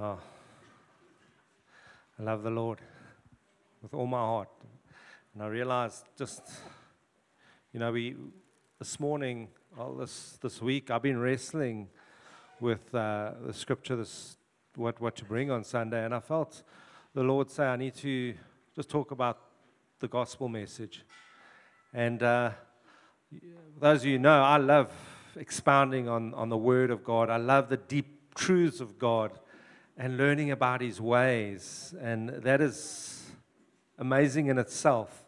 Oh, I love the Lord with all my heart. And I realized just, you know, we, this morning, all this, this week, I've been wrestling with uh, the scripture, this, what, what to bring on Sunday. And I felt the Lord say, I need to just talk about the gospel message. And uh, those of you know, I love expounding on, on the Word of God. I love the deep truths of God and learning about His ways. And that is amazing in itself.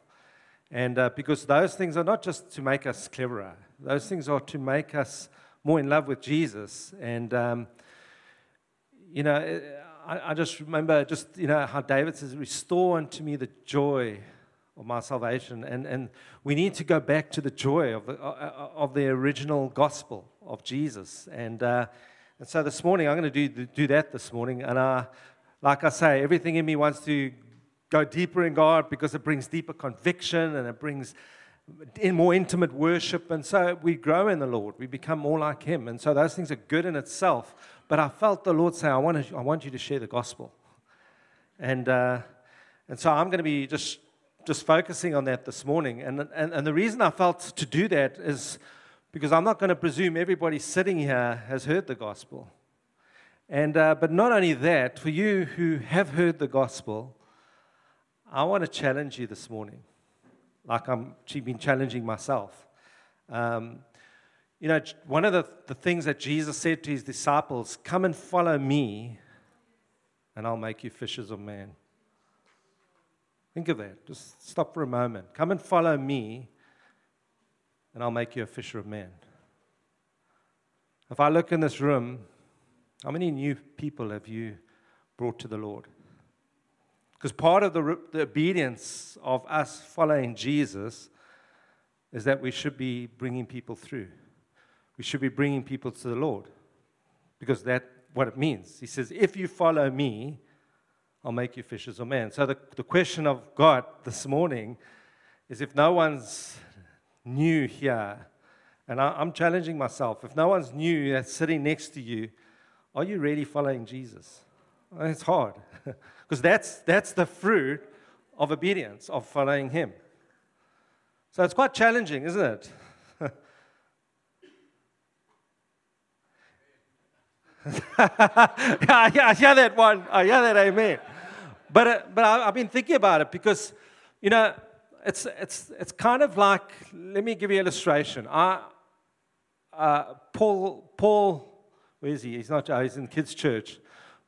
And uh, because those things are not just to make us cleverer, those things are to make us more in love with Jesus. And, um, you know, I, I just remember just, you know, how David says, Restore unto me the joy of my salvation. And, and we need to go back to the joy of the, uh, of the original gospel of Jesus. And, uh, and so this morning, I'm going to do, do that this morning. And uh, like I say, everything in me wants to go deeper in God because it brings deeper conviction and it brings in more intimate worship. And so we grow in the Lord. We become more like Him. And so those things are good in itself. But I felt the Lord say, I want, to, I want you to share the gospel. And, uh, and so I'm going to be just just focusing on that this morning. And, and, and the reason I felt to do that is because I'm not going to presume everybody sitting here has heard the gospel. And, uh, but not only that, for you who have heard the gospel, I want to challenge you this morning, like I'm been challenging myself. Um, you know, one of the, the things that Jesus said to his disciples, Come and follow me, and I'll make you fishers of men. Think of that. Just stop for a moment. Come and follow me, and I'll make you a fisher of men. If I look in this room, how many new people have you brought to the Lord? Because part of the, the obedience of us following Jesus is that we should be bringing people through. We should be bringing people to the Lord because that's what it means. He says, If you follow me, I'll make you fishers of men. So the, the question of God this morning is if no one's new here, and I, I'm challenging myself, if no one's new that's sitting next to you, are you really following Jesus? It's hard because that's, that's the fruit of obedience, of following Him. So it's quite challenging, isn't it? yeah, I hear that one. I hear that amen. But, uh, but I, have been thinking about it because, you know, it's, it's, it's kind of like, let me give you an illustration. I, uh, Paul, Paul, where is he? He's not, oh, he's in kids' church.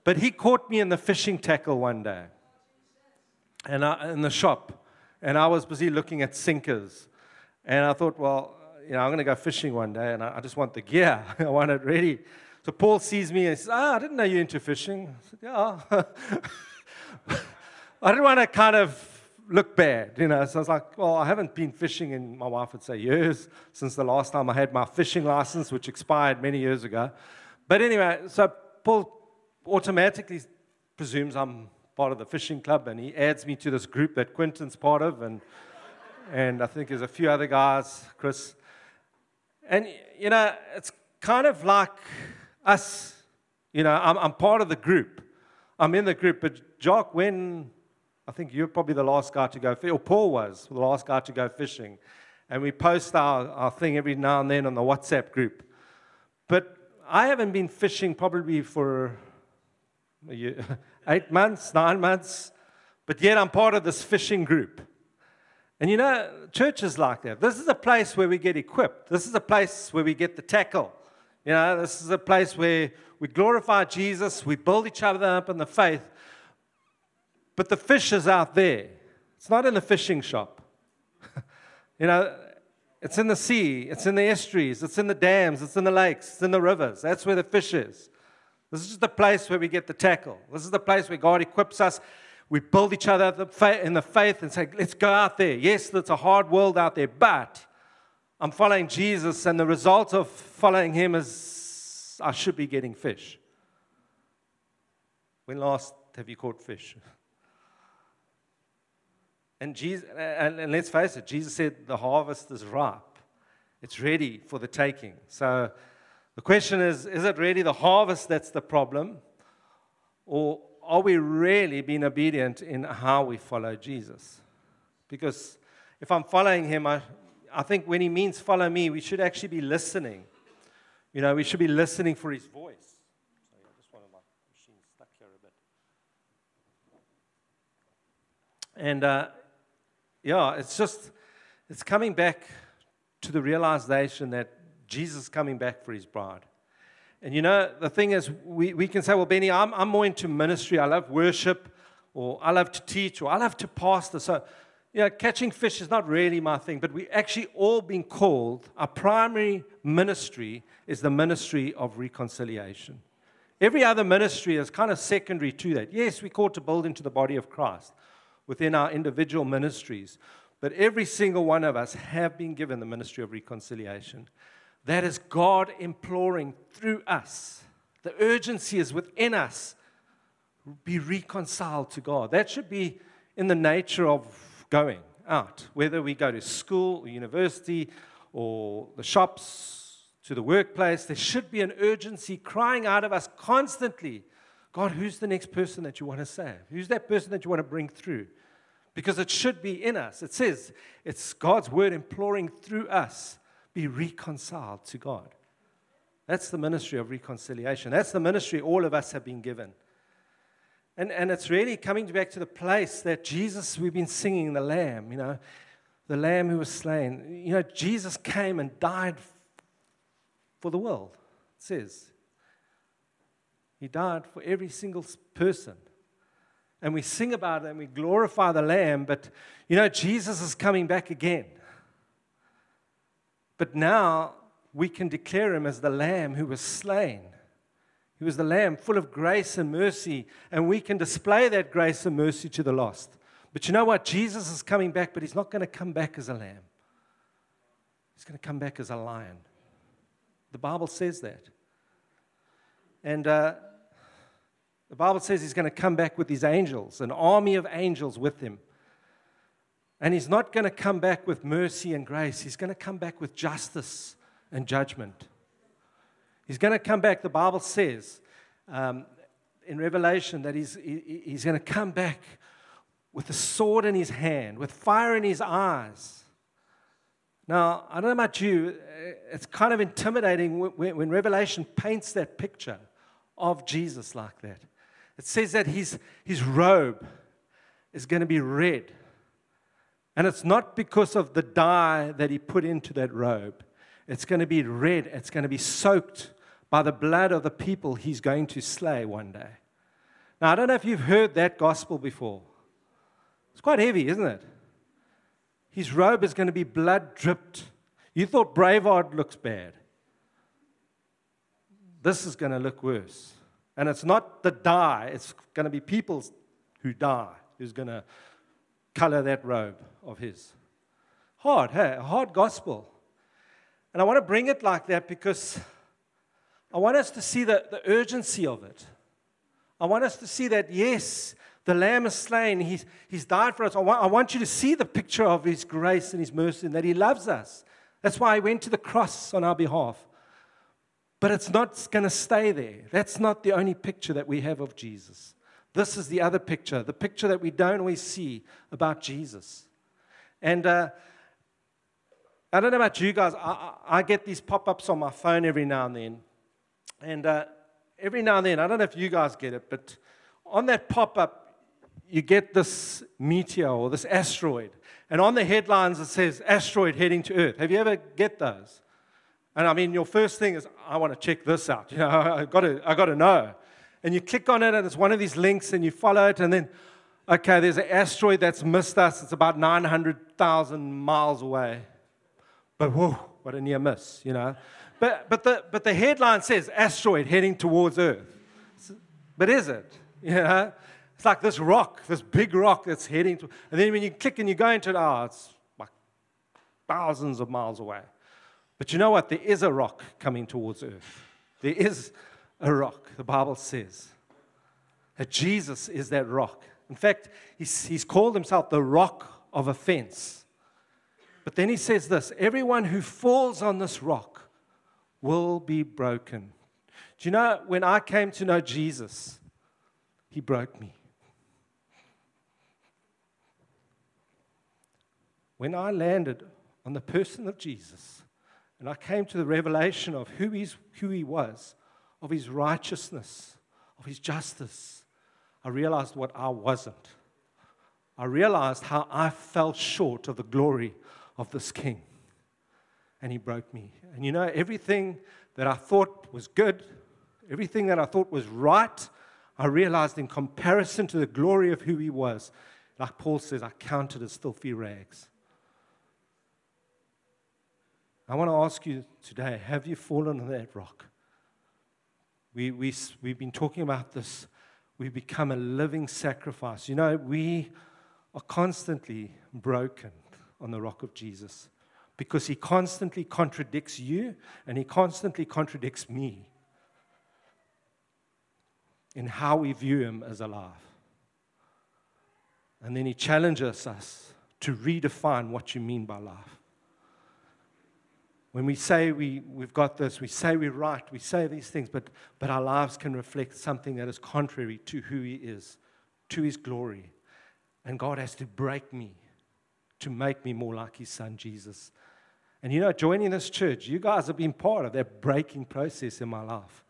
But he caught me in the fishing tackle one day and I, in the shop. And I was busy looking at sinkers. And I thought, well, you know, I'm going to go fishing one day and I, I just want the gear. I want it ready. So Paul sees me and says, Ah, I didn't know you're into fishing. I said, Yeah. I didn't want to kind of look bad, you know. So I was like, well, I haven't been fishing in, my wife would say, years since the last time I had my fishing license, which expired many years ago. But anyway, so Paul automatically presumes I'm part of the fishing club, and he adds me to this group that Quentin's part of, and, and I think there's a few other guys, Chris. And, you know, it's kind of like us, you know, I'm, I'm part of the group. I'm in the group, but Jock, when I think you're probably the last guy to go, or Paul was the last guy to go fishing, and we post our, our thing every now and then on the WhatsApp group. But I haven't been fishing probably for year, eight months, nine months, but yet I'm part of this fishing group. And you know, church is like that. This is a place where we get equipped. This is a place where we get the tackle. You know, this is a place where we glorify Jesus, we build each other up in the faith. But the fish is out there. It's not in the fishing shop. you know, it's in the sea, it's in the estuaries, it's in the dams, it's in the lakes, it's in the rivers. That's where the fish is. This is the place where we get the tackle. This is the place where God equips us. We build each other in the faith and say, let's go out there. Yes, it's a hard world out there, but I'm following Jesus, and the result of following him is I should be getting fish. When last have you caught fish? And, Jesus, and, and let's face it, Jesus said the harvest is ripe. It's ready for the taking. So the question is is it really the harvest that's the problem? Or are we really being obedient in how we follow Jesus? Because if I'm following him, I, I think when he means follow me, we should actually be listening. You know, we should be listening for his voice. And uh, yeah, it's just, it's coming back to the realization that Jesus is coming back for his bride. And you know, the thing is, we, we can say, well, Bennie, I'm, I'm more into ministry. I love worship, or I love to teach, or I love to pastor. So you know, catching fish is not really my thing, but we actually all been called, our primary ministry is the ministry of reconciliation. Every other ministry is kind of secondary to that. Yes, we're called to build into the body of Christ within our individual ministries, but every single one of us have been given the ministry of reconciliation. That is God imploring through us. The urgency is within us. Be reconciled to God. That should be in the nature of going out, whether we go to school or university or the shops to the workplace, there should be an urgency crying out of us constantly God, who's the next person that you want to save? Who's that person that you want to bring through? Because it should be in us. It says it's God's word imploring through us be reconciled to God. That's the ministry of reconciliation. That's the ministry all of us have been given. And, and it's really coming back to the place that Jesus, we've been singing the Lamb, you know, the Lamb who was slain. You know, Jesus came and died for the world, it says. He died for every single person. And we sing about it and we glorify the Lamb, but you know, Jesus is coming back again. But now we can declare him as the Lamb who was slain. He was the Lamb full of grace and mercy, and we can display that grace and mercy to the lost. But you know what? Jesus is coming back, but he's not going to come back as a lamb. He's going to come back as a lion. The Bible says that. And uh, the Bible says he's going to come back with his angels, an army of angels with him. And he's not going to come back with mercy and grace, he's going to come back with justice and judgment. He's going to come back, the Bible says um, in Revelation that he's, he, he's going to come back with a sword in his hand, with fire in his eyes. Now, I don't know about you, it's kind of intimidating when, when Revelation paints that picture of Jesus like that. It says that his, his robe is going to be red. And it's not because of the dye that he put into that robe. It's going to be red. It's going to be soaked by the blood of the people he's going to slay one day. Now, I don't know if you've heard that gospel before. It's quite heavy, isn't it? His robe is going to be blood dripped. You thought Braveheart looks bad. This is going to look worse. And it's not the dye, it's going to be people who die who's going to color that robe of his. Hard, hey? A hard gospel. And I want to bring it like that because I want us to see the, the urgency of it. I want us to see that, yes, the Lamb is slain. He's, he's died for us. I want, I want you to see the picture of His grace and His mercy and that He loves us. That's why He went to the cross on our behalf. But it's not going to stay there. That's not the only picture that we have of Jesus. This is the other picture, the picture that we don't always see about Jesus. And uh, I don't know about you guys, I, I get these pop ups on my phone every now and then and uh, every now and then, I don't know if you guys get it, but on that pop up, you get this meteor or this asteroid. And on the headlines, it says asteroid heading to Earth. Have you ever get those? And I mean, your first thing is, I want to check this out. You know, I got to, I got to know. And you click on it, and it's one of these links, and you follow it, and then, okay, there's an asteroid that's missed us. It's about 900,000 miles away. But whoa, what a near miss, you know. But, but, the, but the headline says asteroid heading towards Earth. But is it? You know? It's like this rock, this big rock that's heading to. And then when you click and you go into it, oh, it's like thousands of miles away. But you know what? There is a rock coming towards Earth. There is a rock, the Bible says. That Jesus is that rock. In fact, he's, he's called himself the rock of offense. But then he says this everyone who falls on this rock will be broken. Do you know when I came to know Jesus, He broke me. When I landed on the person of Jesus and I came to the revelation of who, he's, who he was, of his righteousness, of his justice, I realized what I wasn't. I realized how I fell short of the glory of this king. And he broke me. And you know, everything that I thought was good, everything that I thought was right, I realized in comparison to the glory of who he was, like Paul says, I counted as filthy rags. I want to ask you today have you fallen on that rock? We, we, we've been talking about this. We become a living sacrifice. You know, we are constantly broken on the rock of Jesus because he constantly contradicts you and he constantly contradicts me in how we view him as alive. And then he challenges us to redefine what you mean by life. When we say we, we've got this, we say we're right, we say these things, but, but our lives can reflect something that is contrary to who He is, to His glory. And God has to break me to make me more like His Son, Jesus. And you know, joining this church, you guys have been part of that breaking process in my life.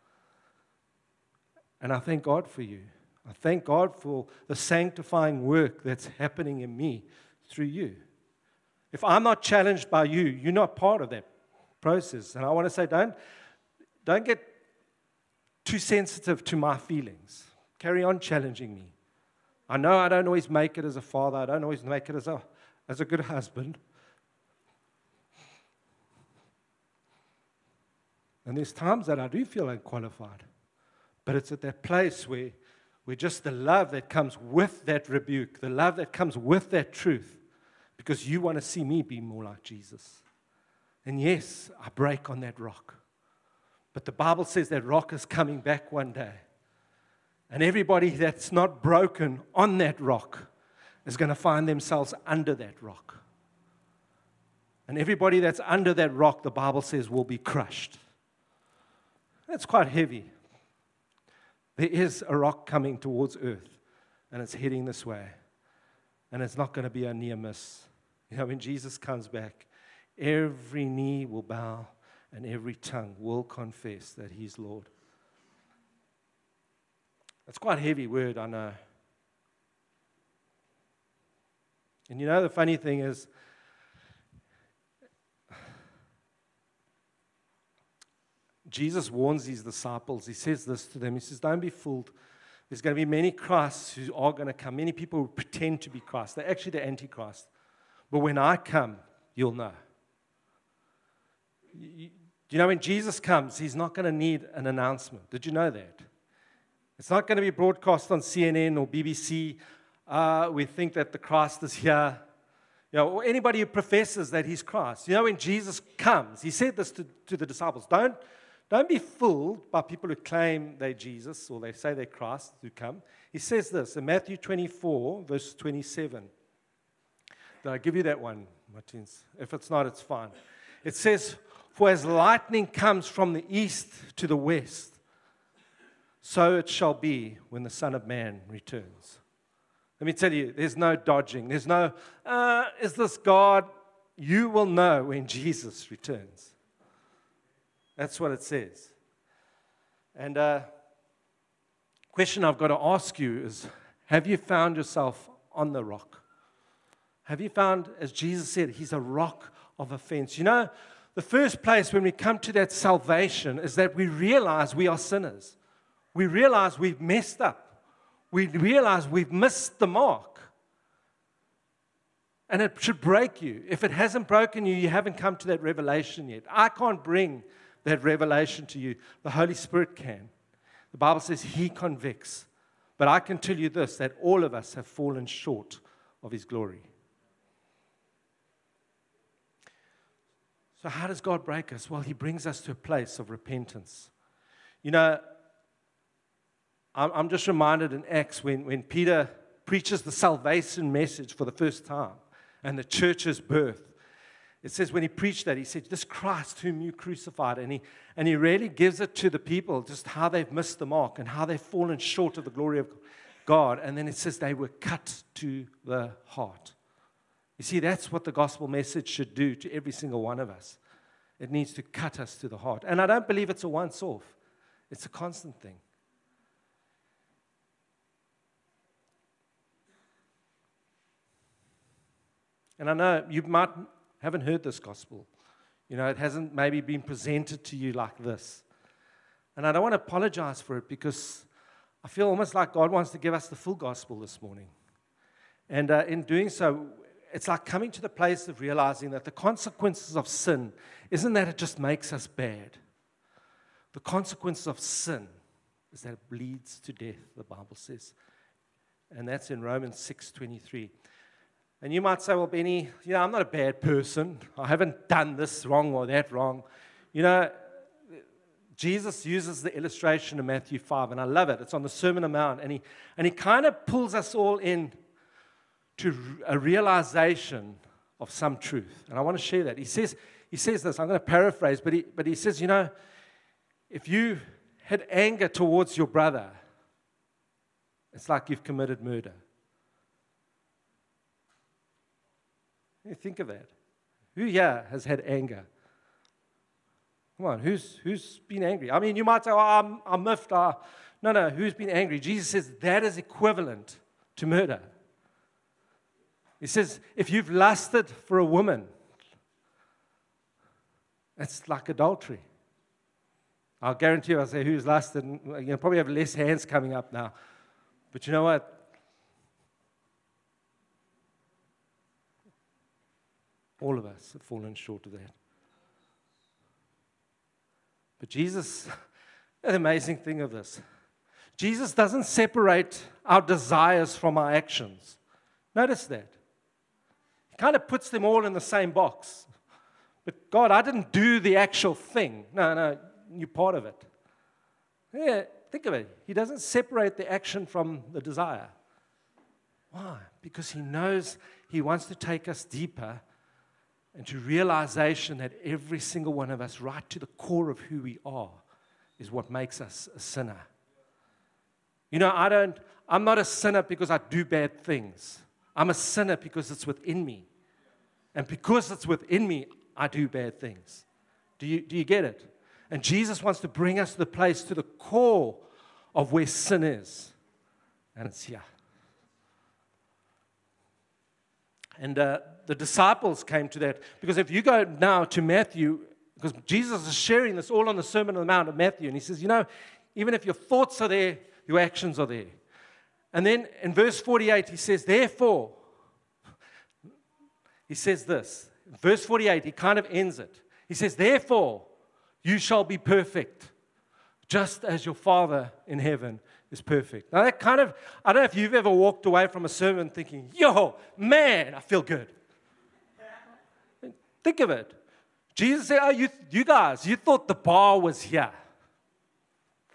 And I thank God for you. I thank God for the sanctifying work that's happening in me through you. If I'm not challenged by you, you're not part of that process. And I want to say, don't, don't get too sensitive to my feelings. Carry on challenging me. I know I don't always make it as a father, I don't always make it as a, as a good husband. And there's times that I do feel unqualified. But it's at that place where, where just the love that comes with that rebuke, the love that comes with that truth, because you want to see me be more like Jesus. And yes, I break on that rock. But the Bible says that rock is coming back one day. And everybody that's not broken on that rock is going to find themselves under that rock. And everybody that's under that rock, the Bible says, will be crushed. That's quite heavy. There is a rock coming towards earth, and it's heading this way. And it's not going to be a near miss. You know, when Jesus comes back, Every knee will bow and every tongue will confess that He's Lord. That's quite a heavy word, I know. And you know, the funny thing is, Jesus warns these disciples. He says this to them. He says, Don't be fooled. There's going to be many Christs who are going to come, many people who pretend to be Christ. They're actually the Antichrist. But when I come, you'll know. You, you know, when Jesus comes, he's not going to need an announcement. Did you know that? It's not going to be broadcast on CNN or BBC. Uh, we think that the Christ is here. You know, or anybody who professes that he's Christ. You know, when Jesus comes, he said this to, to the disciples don't, don't be fooled by people who claim they're Jesus or they say they're Christ who come. He says this in Matthew 24, verse 27. Did I give you that one, Martins? If it's not, it's fine. It says, for as lightning comes from the east to the west, so it shall be when the Son of Man returns. Let me tell you, there's no dodging. There's no, uh, is this God? You will know when Jesus returns. That's what it says. And uh, question I've got to ask you is Have you found yourself on the rock? Have you found, as Jesus said, He's a rock of offense? You know, the first place when we come to that salvation is that we realize we are sinners. We realize we've messed up. We realize we've missed the mark. And it should break you. If it hasn't broken you, you haven't come to that revelation yet. I can't bring that revelation to you. The Holy Spirit can. The Bible says He convicts. But I can tell you this that all of us have fallen short of His glory. So, how does God break us? Well, He brings us to a place of repentance. You know, I'm just reminded in Acts when, when Peter preaches the salvation message for the first time and the church's birth. It says when he preached that, he said, This Christ whom you crucified. And he, and he really gives it to the people just how they've missed the mark and how they've fallen short of the glory of God. And then it says they were cut to the heart. You see, that's what the gospel message should do to every single one of us. It needs to cut us to the heart. And I don't believe it's a once off, it's a constant thing. And I know you might haven't heard this gospel. You know, it hasn't maybe been presented to you like this. And I don't want to apologize for it because I feel almost like God wants to give us the full gospel this morning. And uh, in doing so, it's like coming to the place of realizing that the consequences of sin isn't that it just makes us bad. The consequences of sin is that it leads to death, the Bible says. And that's in Romans 6:23. And you might say, well, Bennie, you know, I'm not a bad person. I haven't done this wrong or that wrong. You know, Jesus uses the illustration in Matthew 5, and I love it. It's on the Sermon on the Mount, and he, and he kind of pulls us all in to a realization of some truth. And I want to share that. He says, he says this, I'm going to paraphrase, but he, but he says, you know, if you had anger towards your brother, it's like you've committed murder. Think of that. Who here has had anger? Come on, who's, who's been angry? I mean, you might say, oh, I'm, I'm miffed. Uh, no, no, who's been angry? Jesus says that is equivalent to murder. He says, if you've lusted for a woman, it's like adultery. I'll guarantee you, I'll say who's lusted. You'll probably have less hands coming up now. But you know what? All of us have fallen short of that. But Jesus, the amazing thing of this, Jesus doesn't separate our desires from our actions. Notice that kind of puts them all in the same box. But God, I didn't do the actual thing. No, no, you're part of it. Yeah, think of it. He doesn't separate the action from the desire. Why? Because He knows He wants to take us deeper into realization that every single one of us, right to the core of who we are, is what makes us a sinner. You know, I don't, I'm not a sinner because I do bad things. I'm a sinner because it's within me. And because it's within me, I do bad things. Do you, do you get it? And Jesus wants to bring us to the place, to the core of where sin is. And it's here. And uh, the disciples came to that. Because if you go now to Matthew, because Jesus is sharing this all on the Sermon on the Mount of Matthew, and he says, you know, even if your thoughts are there, your actions are there. And then in verse 48, he says, Therefore, he says this. Verse 48, he kind of ends it. He says, Therefore, you shall be perfect, just as your Father in heaven is perfect. Now, that kind of, I don't know if you've ever walked away from a sermon thinking, Yo, man, I feel good. Think of it. Jesus said, Oh, you, you guys, you thought the bar was here.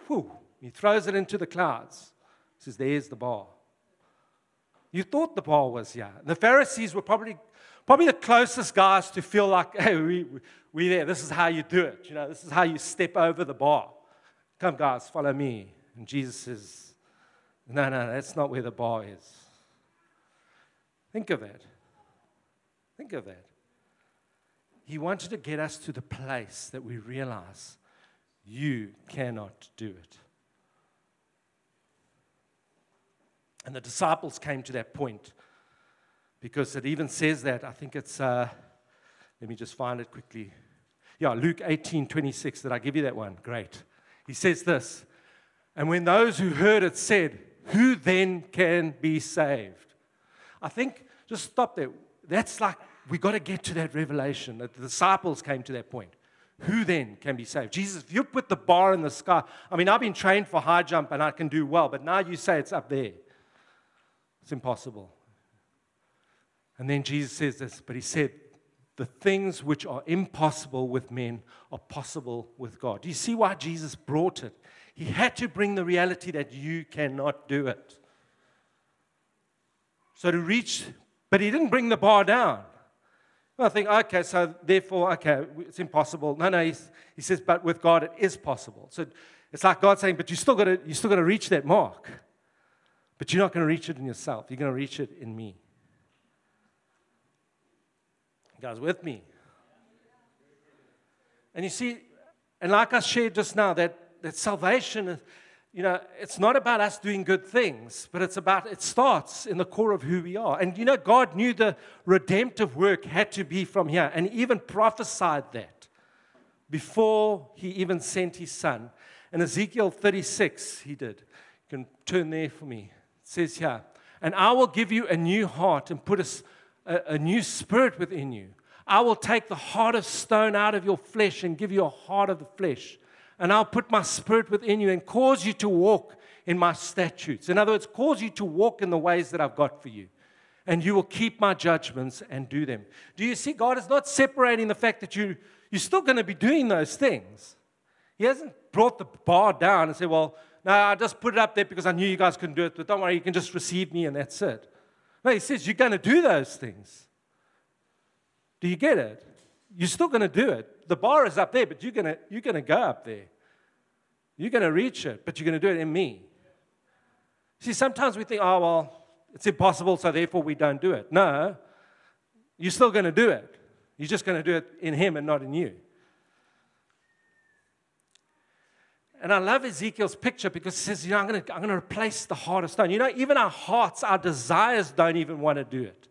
Whew. He throws it into the clouds. He says, There's the bar. You thought the bar was here. The Pharisees were probably probably the closest guys to feel like, hey, we, we there. This is how you do it. You know, this is how you step over the bar. Come, guys, follow me. And Jesus says, no, no, that's not where the bar is. Think of that. Think of that. He wanted to get us to the place that we realize you cannot do it. And the disciples came to that point because it even says that. I think it's, uh, let me just find it quickly. Yeah, Luke 18 26. Did I give you that one? Great. He says this And when those who heard it said, Who then can be saved? I think, just stop there. That's like, we got to get to that revelation that the disciples came to that point. Who then can be saved? Jesus, if you put the bar in the sky, I mean, I've been trained for high jump and I can do well, but now you say it's up there. It's impossible. And then Jesus says this, but he said, the things which are impossible with men are possible with God. Do you see why Jesus brought it? He had to bring the reality that you cannot do it. So to reach, but he didn't bring the bar down. I think, okay, so therefore, okay, it's impossible. No, no, he says, but with God it is possible. So it's like God saying, but you still got to, you still got to reach that mark. But you're not going to reach it in yourself. You're going to reach it in me. Guys with me? And you see, and like I shared just now, that, that salvation, is you know, it's not about us doing good things, but it's about, it starts in the core of who we are. And you know, God knew the redemptive work had to be from here, and even prophesied that before He even sent His Son. In Ezekiel 36, He did. You can turn there for me. It says here, and I will give you a new heart and put a, a, a new spirit within you. I will take the heart of stone out of your flesh and give you a heart of the flesh. And I'll put my spirit within you and cause you to walk in my statutes. In other words, cause you to walk in the ways that I've got for you. And you will keep my judgments and do them. Do you see? God is not separating the fact that you, you're still going to be doing those things. He hasn't brought the bar down and said, Well, no, I just put it up there because I knew you guys couldn't do it, but don't worry, you can just receive me and that's it. No, He says, You're going to do those things. Do you get it? You're still going to do it. The bar is up there, but you're going to, you're going to go up there. You're going to reach it, but you're going to do it in me. See, sometimes we think, oh, well, it's impossible, so therefore we don't do it. No, you're still going to do it. You're just going to do it in Him and not in you. And I love Ezekiel's picture because he says, you know, I'm going, to, I'm to replace the heart of stone. You know, even our hearts, our desires don't even want to do it.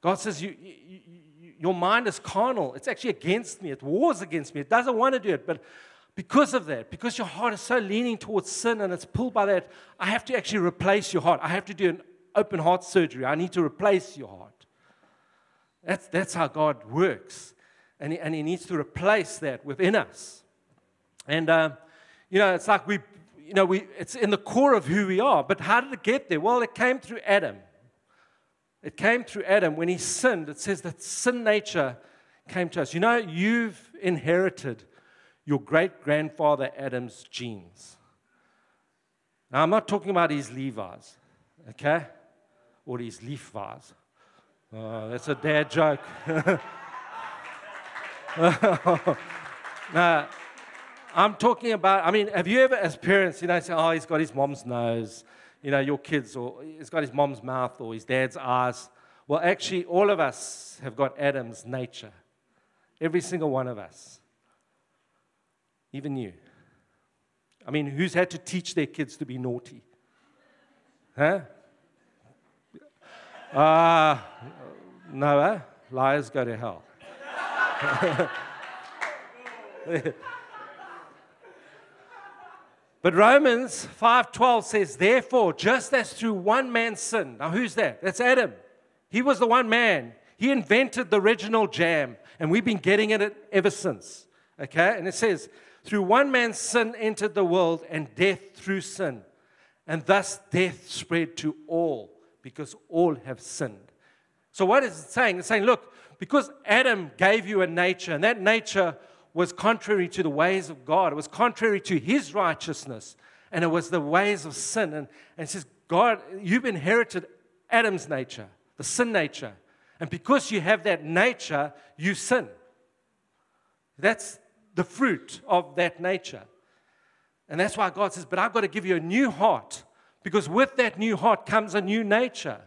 God says, you, you, your mind is carnal. It's actually against me. It wars against me. It doesn't want to do it. But because of that, because your heart is so leaning towards sin and it's pulled by that, I have to actually replace your heart. I have to do an open heart surgery. I need to replace your heart. That's, that's how God works. And he, and he needs to replace that within us. And, uh, you know, it's like we, you know, we, it's in the core of who we are. But how did it get there? Well, it came through Adam. It came through Adam. When he sinned, it says that sin nature came to us. You know, you've inherited your great grandfather Adam's genes. Now, I'm not talking about his Levi's, okay? Or his Levi's. Oh, that's a dad joke. now, I'm talking about, I mean, have you ever, as parents, you know, say, oh, he's got his mom's nose, you know, your kids, or he's got his mom's mouth or his dad's eyes. Well, actually, all of us have got Adam's nature. Every single one of us. Even you. I mean, who's had to teach their kids to be naughty? Huh? Ah, uh, no, liars go to hell. But Romans 5:12 says, "Therefore, just as through one man's sin." Now who's that? That's Adam. He was the one man. He invented the original jam, and we've been getting at it ever since. Okay? And it says, "Through one man's sin entered the world, and death through sin. And thus death spread to all, because all have sinned." So what is it saying? It's saying, look, because Adam gave you a nature, and that nature was contrary to the ways of God. It was contrary to his righteousness. And it was the ways of sin. And, and it says, God, you've inherited Adam's nature, the sin nature. And because you have that nature, you sin. That's the fruit of that nature. And that's why God says, But I've got to give you a new heart, because with that new heart comes a new nature.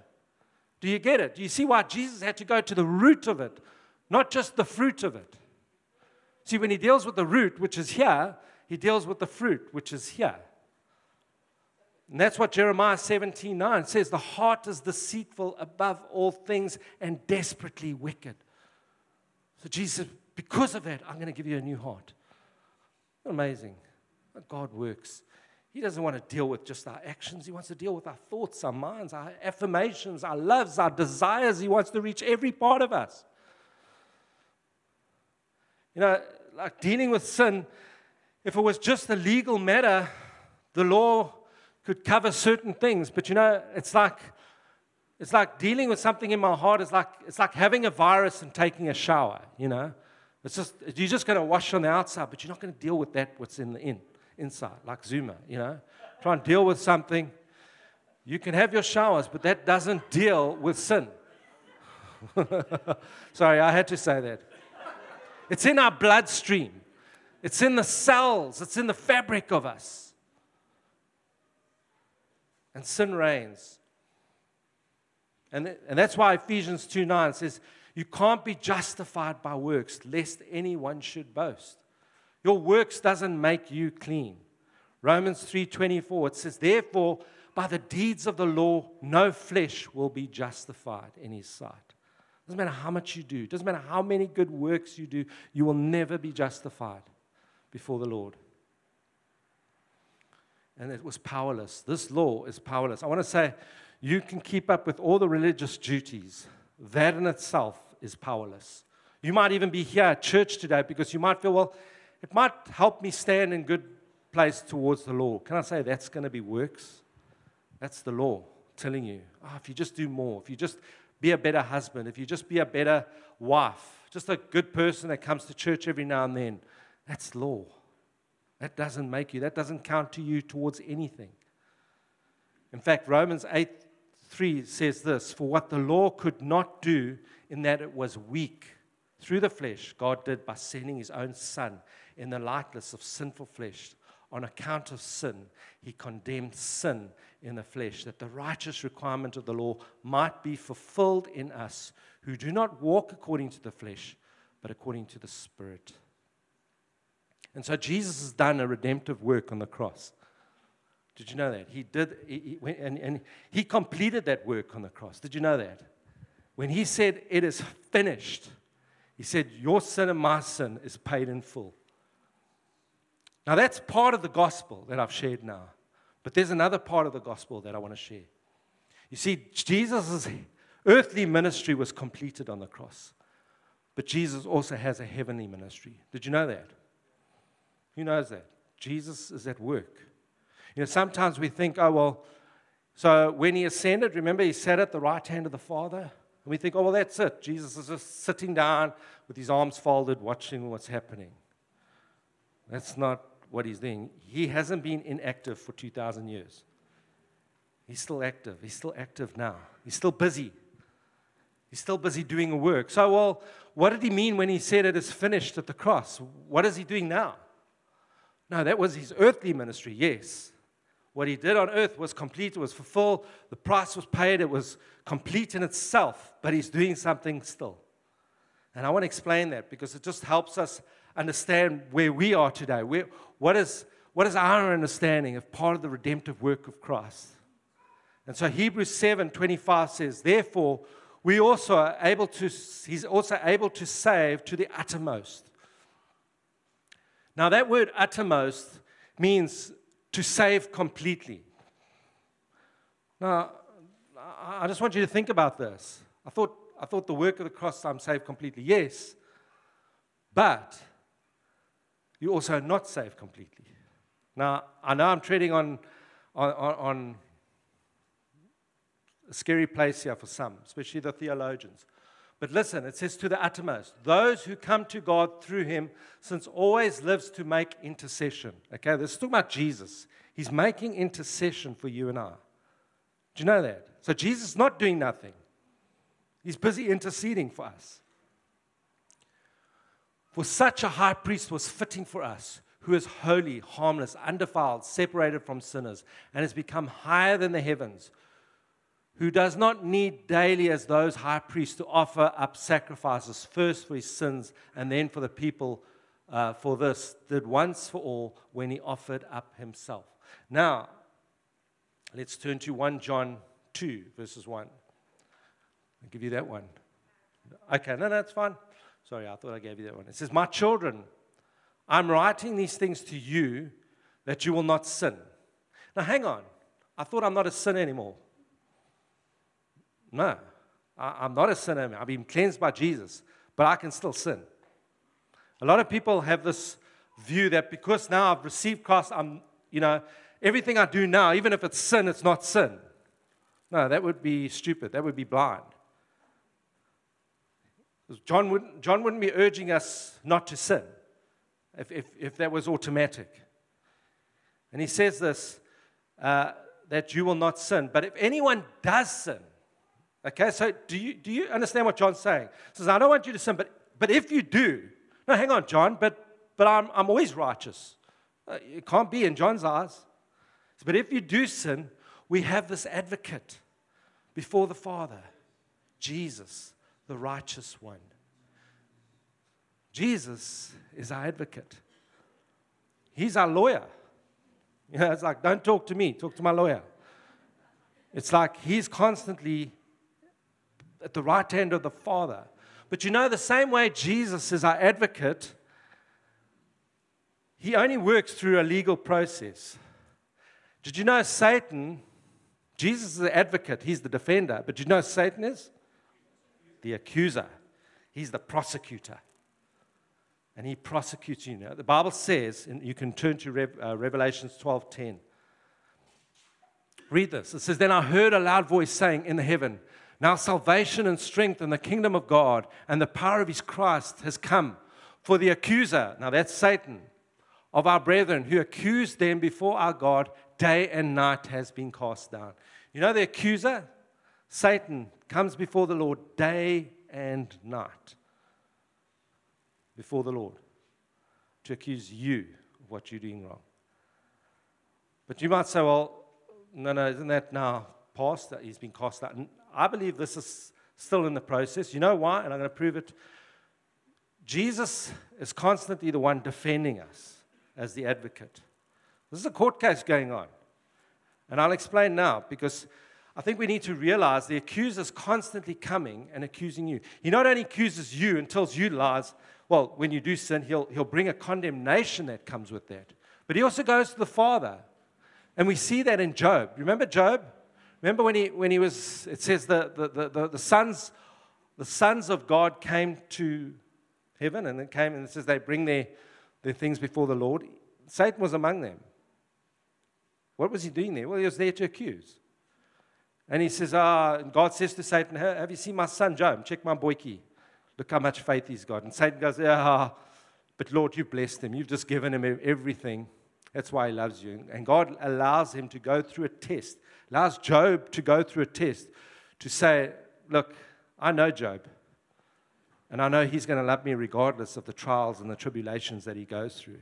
Do you get it? Do you see why Jesus had to go to the root of it, not just the fruit of it? See, when he deals with the root, which is here, he deals with the fruit, which is here. And that's what Jeremiah 17 9 says the heart is deceitful above all things and desperately wicked. So Jesus because of that, I'm going to give you a new heart. Amazing. God works. He doesn't want to deal with just our actions. He wants to deal with our thoughts, our minds, our affirmations, our loves, our desires. He wants to reach every part of us. You know, like dealing with sin, if it was just a legal matter, the law could cover certain things. But you know, it's like it's like dealing with something in my heart is like it's like having a virus and taking a shower, you know. It's just you're just going to wash on the outside, but you're not going to deal with that what's in the in inside, like Zuma, you know. Try and deal with something. You can have your showers, but that doesn't deal with sin. Sorry, I had to say that. It's in our bloodstream, it's in the cells, it's in the fabric of us. and sin reigns. And, and that's why Ephesians 2 9 says, You can't be justified by works, lest anyone should boast. Your works doesn't make you clean. Romans 3:24 it says therefore by the deeds of the law no flesh will be justified in his sight. Doesn't matter how much you do, doesn't matter how many good works you do, you will never be justified before the Lord. And it was powerless. This law is powerless. I want to say you can keep up with all the religious duties. That in itself is powerless. You might even be here at church today because you might feel, well, it might help me stand in good place towards the law. Can I say that's going to be works? That's the law telling you, oh, if you just do more, if you just be a better husband, if you just be a better wife, just a good person that comes to church every now and then, that's law. That doesn't make you, that doesn't count to you towards anything. In fact, Romans 8 3 says this For what the law could not do, in that it was weak through the flesh, God did by sending his own Son in the likeness of sinful flesh. On account of sin, he condemned sin in the flesh, that the righteous requirement of the law might be fulfilled in us who do not walk according to the flesh, but according to the Spirit. And so Jesus has done a redemptive work on the cross. Did you know that? He did, he, he, and, and he completed that work on the cross. Did you know that? When he said, It is finished, he said, Your sin and my sin is paid in full. Now, that's part of the gospel that I've shared now. But there's another part of the gospel that I want to share. You see, Jesus' earthly ministry was completed on the cross, but Jesus also has a heavenly ministry. Did you know that? Who knows that? Jesus is at work. You know, sometimes we think, oh, well, so when he ascended, remember he sat at the right hand of the Father? And we think, oh, well, that's it. Jesus is just sitting down with his arms folded, watching what's happening. That's not what he's doing. He hasn't been inactive for 2,000 years. He's still active. He's still active now. He's still busy. He's still busy doing a work. So, well, what did he mean when he said it is finished at the cross? What is he doing now? No, that was his earthly ministry, yes. What he did on earth was complete, it was fulfilled, the price was paid, it was complete in itself, but he's doing something still. And I want to explain that because it just helps us understand where we are today. Where, what, is, what is our understanding of part of the redemptive work of Christ? And so Hebrews 7 25 says, Therefore, we also are able to, he's also able to save to the uttermost. Now, that word uttermost means to save completely. Now, I just want you to think about this. I thought, I thought the work of the cross, I'm saved completely. Yes. But you're also not saved completely. Now, I know I'm treading on, on, on a scary place here for some, especially the theologians. But listen, it says to the uttermost, those who come to God through him, since always lives to make intercession. Okay, this is talking about Jesus. He's making intercession for you and I. Do you know that? So Jesus is not doing nothing, he's busy interceding for us. For such a high priest was fitting for us, who is holy, harmless, undefiled, separated from sinners, and has become higher than the heavens, who does not need daily, as those high priests, to offer up sacrifices, first for his sins and then for the people. Uh, for this, did once for all when he offered up himself. Now, let's turn to 1 John 2, verses 1. I'll give you that one. Okay, no, that's fine. Sorry, I thought I gave you that one. It says, My children, I'm writing these things to you that you will not sin. Now, hang on. I thought I'm not a sinner anymore. No, I, am not a sinner. I've been cleansed by Jesus, but I can still sin. A lot of people have this view that because now I've received Christ, I'm, you know, everything I do now, even if it's sin, it's not sin. No, that would be stupid. That would be blind. John wouldn't, John wouldn't be urging us not to sin if, if, if that was automatic. And he says this uh, that you will not sin. But if anyone does sin, okay, so do you, do you understand what John's saying? He says, I don't want you to sin, but, but if you do, no, hang on, John, but, but I'm, I'm always righteous. Uh, it can't be in John's eyes. But if you do sin, we have this advocate before the Father, Jesus, the righteous one. Jesus is our advocate. He's our lawyer. You know, it's like, don't talk to me, talk to my lawyer. It's like he's constantly at the right hand of the Father. But you know, the same way Jesus is our advocate, he only works through a legal process. Did you know Satan, Jesus is the advocate, he's the defender, but you know Satan is? The accuser, he's the prosecutor. And he prosecutes you. Now, the Bible says, and you can turn to Rev, uh, Revelations 12 10. Read this. It says, Then I heard a loud voice saying in the heaven, Now salvation and strength and the kingdom of God and the power of his Christ has come. For the accuser, now that's Satan, of our brethren who accused them before our God day and night has been cast down. You know the accuser? Satan comes before the Lord day and night. Before the Lord to accuse you of what you're doing wrong. But you might say, well, no, no, isn't that now past? That he's been cast out. And I believe this is still in the process. You know why? And I'm going to prove it. Jesus is constantly the one defending us as the advocate. This is a court case going on. And I'll explain now because I think we need to realize the accuser is constantly coming and accusing you. He not only accuses you and tells you lies, well, when you do sin, he'll, he'll bring a condemnation that comes with that. But he also goes to the Father and we see that in Job. Remember Job? Remember when he, when he was, it says the, the, the, the, sons, the sons of God came to heaven and it came and it says they bring their, their things before the Lord. Satan was among them. What was he doing there? Well, he was there to accuse. And he says, Ah, God says to Satan, Have you seen my son Job? Check my boyki. Look how much faith he's got. And Satan goes, Yeah, but Lord, you've blessed him. You've just given him everything. That's why he loves you. And God allows him to go through a test, allows Job to go through a test to say, Look, I know Job. And I know he's going to love me regardless of the trials and the tribulations that he goes through.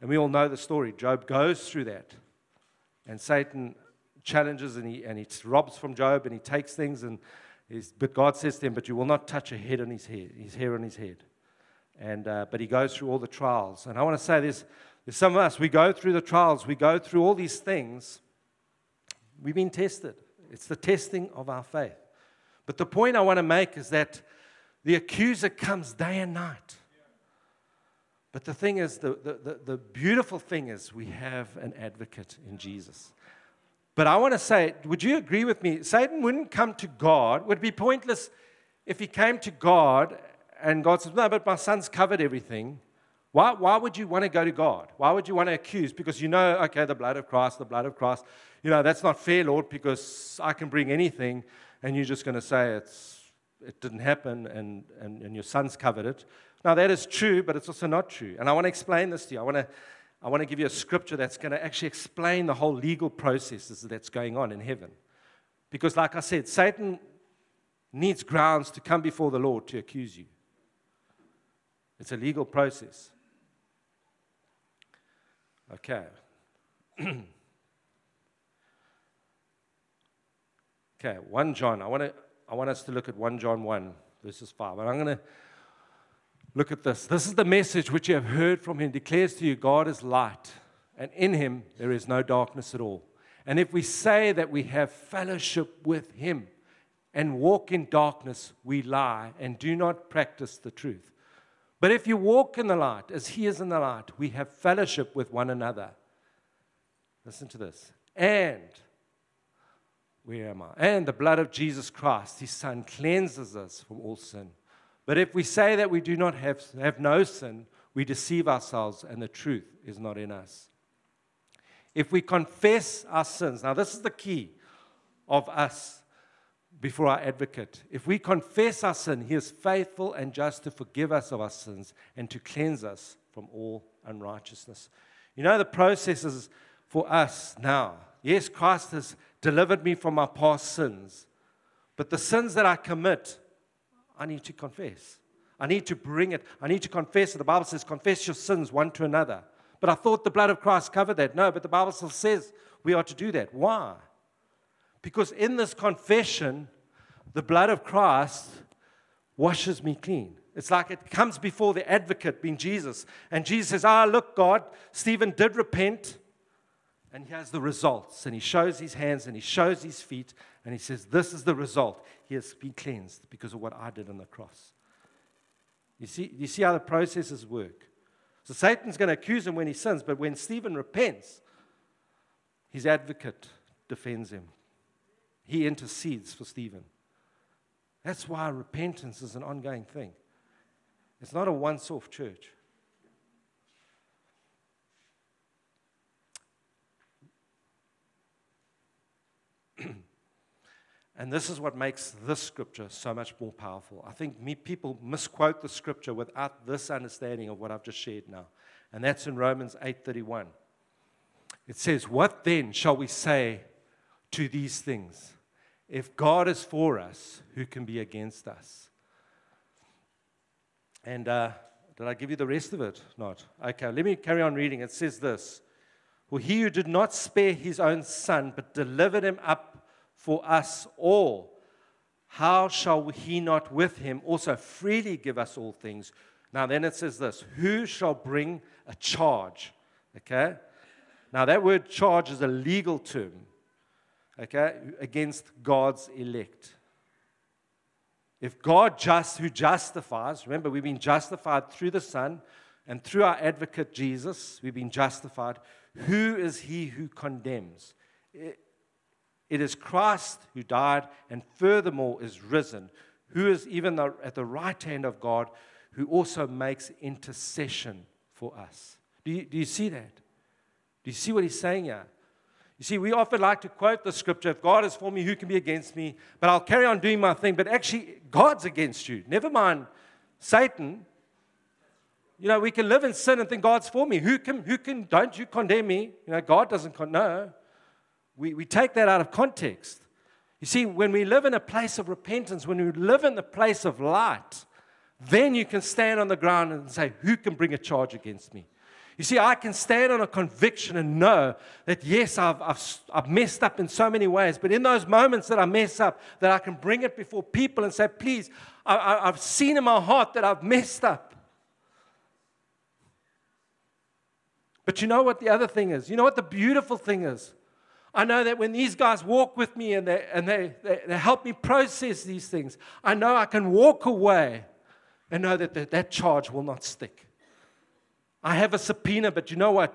And we all know the story. Job goes through that. And Satan challenges and he, and he robs from Job and he takes things. And but God says to him, But you will not touch a head on his head, his hair on his head. And, uh, but he goes through all the trials. And I want to say this there's some of us, we go through the trials, we go through all these things. We've been tested. It's the testing of our faith. But the point I want to make is that the accuser comes day and night. But the thing is, the, the, the, the, beautiful thing is, we have an advocate in Jesus. But I want to say, would you agree with me? Satan wouldn't come to God, It would be pointless if he came to God and God says, No, but my son's covered everything. Why, why would you want to go to God? Why would you want to accuse? Because you know, okay, the blood of Christ, the blood of Christ. You know, that's not fair, Lord, because I can bring anything, and you're just going to say it's, it didn't happen and, and, and your son's covered it. Now, that is true, but it's also not true. And I want to explain this to you. I want to, I want to give you a scripture that's going to actually explain the whole legal processes that's going on in heaven. Because, like I said, Satan needs grounds to come before the Lord to accuse you. It's a legal process. Okay. okay, 1 John. I want, to, I want us to look at 1 John 1, verses 5. And I'm going to look at this. This is the message which you have heard from him, declares to you God is light, and in him there is no darkness at all. And if we say that we have fellowship with him and walk in darkness, we lie and do not practice the truth. But if you walk in the light as he is in the light, we have fellowship with one another. Listen to this. And, where am I? And the blood of Jesus Christ, his son, cleanses us from all sin. But if we say that we do not have, have no sin, we deceive ourselves and the truth is not in us. If we confess our sins, now this is the key of us before our advocate. If we confess our sin, he is faithful and just to forgive us of our sins and to cleanse us from all unrighteousness. You know, the process is for us now. Yes, Christ has delivered me from my past sins, but the sins that I commit, I need to confess. I need to bring it. I need to confess. The Bible says, confess your sins one to another. But I thought the blood of Christ covered that. No, but the Bible still says we are to do that. Why? Because in this confession, the blood of Christ washes me clean. It's like it comes before the advocate, being Jesus. And Jesus says, Ah, look, God, Stephen did repent. And he has the results. And he shows his hands and he shows his feet. And he says, This is the result. He has been cleansed because of what I did on the cross. You see, you see how the processes work? So Satan's going to accuse him when he sins, but when Stephen repents, his advocate defends him. He intercedes for Stephen. That's why repentance is an ongoing thing. It's not a once off church. And this is what makes this scripture so much more powerful. I think me, people misquote the scripture without this understanding of what I've just shared now. And that's in Romans 8:31. It says, "What then shall we say to these things? If God is for us, who can be against us?" And uh, did I give you the rest of it? Not. Okay, let me carry on reading. It says this For he who did not spare his own son, but delivered him up for us all, how shall he not with him also freely give us all things? Now, then it says this Who shall bring a charge? Okay? Now, that word charge is a legal term, okay, against God's elect. If God just who justifies, remember we've been justified through the Son and through our advocate Jesus, we've been justified. Who is he who condemns? It, is Christ who died and furthermore is risen, who is even at the right hand of God, who also makes intercession for us. Do you, do you see that? Do you see what he's saying here? You see, we often like to quote the scripture if God is for me, who can be against me? But I'll carry on doing my thing. But actually, God's against you. Never mind Satan. You know, we can live in sin and think God's for me. Who can, who can, don't you condemn me? You know, God doesn't, con- no. We, we take that out of context. You see, when we live in a place of repentance, when we live in the place of light, then you can stand on the ground and say, Who can bring a charge against me? You see, I can stand on a conviction and know that yes, I've, I've, I've messed up in so many ways, but in those moments that I mess up, that I can bring it before people and say, please, I, I, I've seen in my heart that I've messed up. But you know what the other thing is? You know what the beautiful thing is? I know that when these guys walk with me and, they, and they, they, they help me process these things, I know I can walk away and know that that, that charge will not stick. I have a subpoena, but you know what?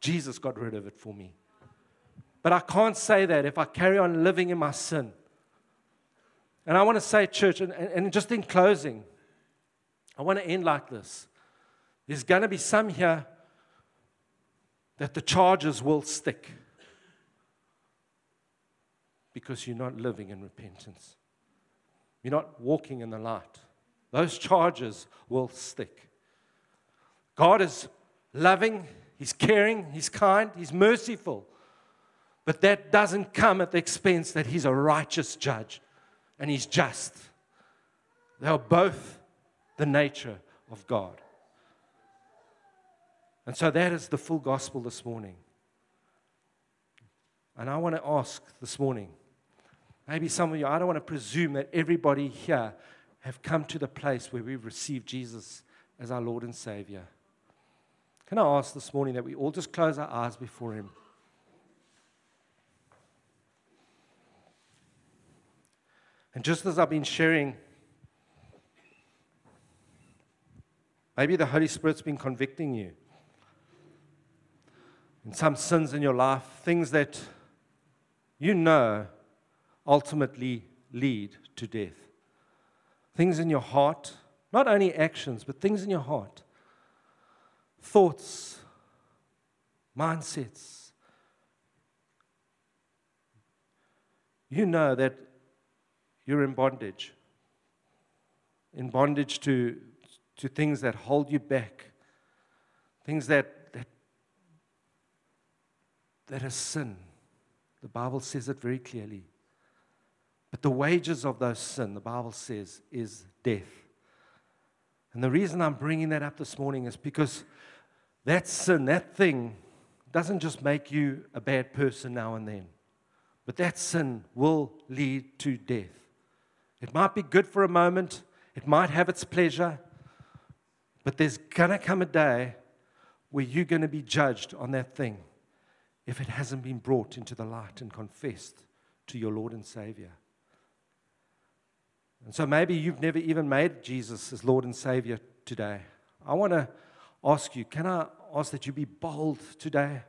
Jesus got rid of it for me. But I can't say that if I carry on living in my sin. And I want to say, church, and, and just in closing, I want to end like this. There's going to be some here that the charges will stick because you're not living in repentance. You're not walking in the light. Those charges will stick. God is loving, He's caring, He's kind, He's merciful. But that doesn't come at the expense that He's a righteous judge and He's just. They are both the nature of God. And so that is the full gospel this morning. And I want to ask this morning maybe some of you, I don't want to presume that everybody here have come to the place where we've received Jesus as our Lord and Savior. Can I ask this morning that we all just close our eyes before Him? And just as I've been sharing, maybe the Holy Spirit's been convicting you in some sins in your life, things that you know ultimately lead to death. Things in your heart, not only actions, but things in your heart thoughts, mindsets. You know that you're in bondage, in bondage to, to things that hold you back, things that, that, that is sin. The Bible says it very clearly. But the wages of those sin, the Bible says, is death. And the reason I'm bringing that up this morning is because that sin, that thing, doesn't just make you a bad person now and then. But that sin will lead to death. It might be good for a moment, it might have its pleasure, but there's to come a day where you're to be judged on that thing if it hasn't been brought into the light and confessed to your Lord and Savior. And so maybe you've never even made Jesus as Lord and Savior today. I want to ask you can I ask that you be bold today?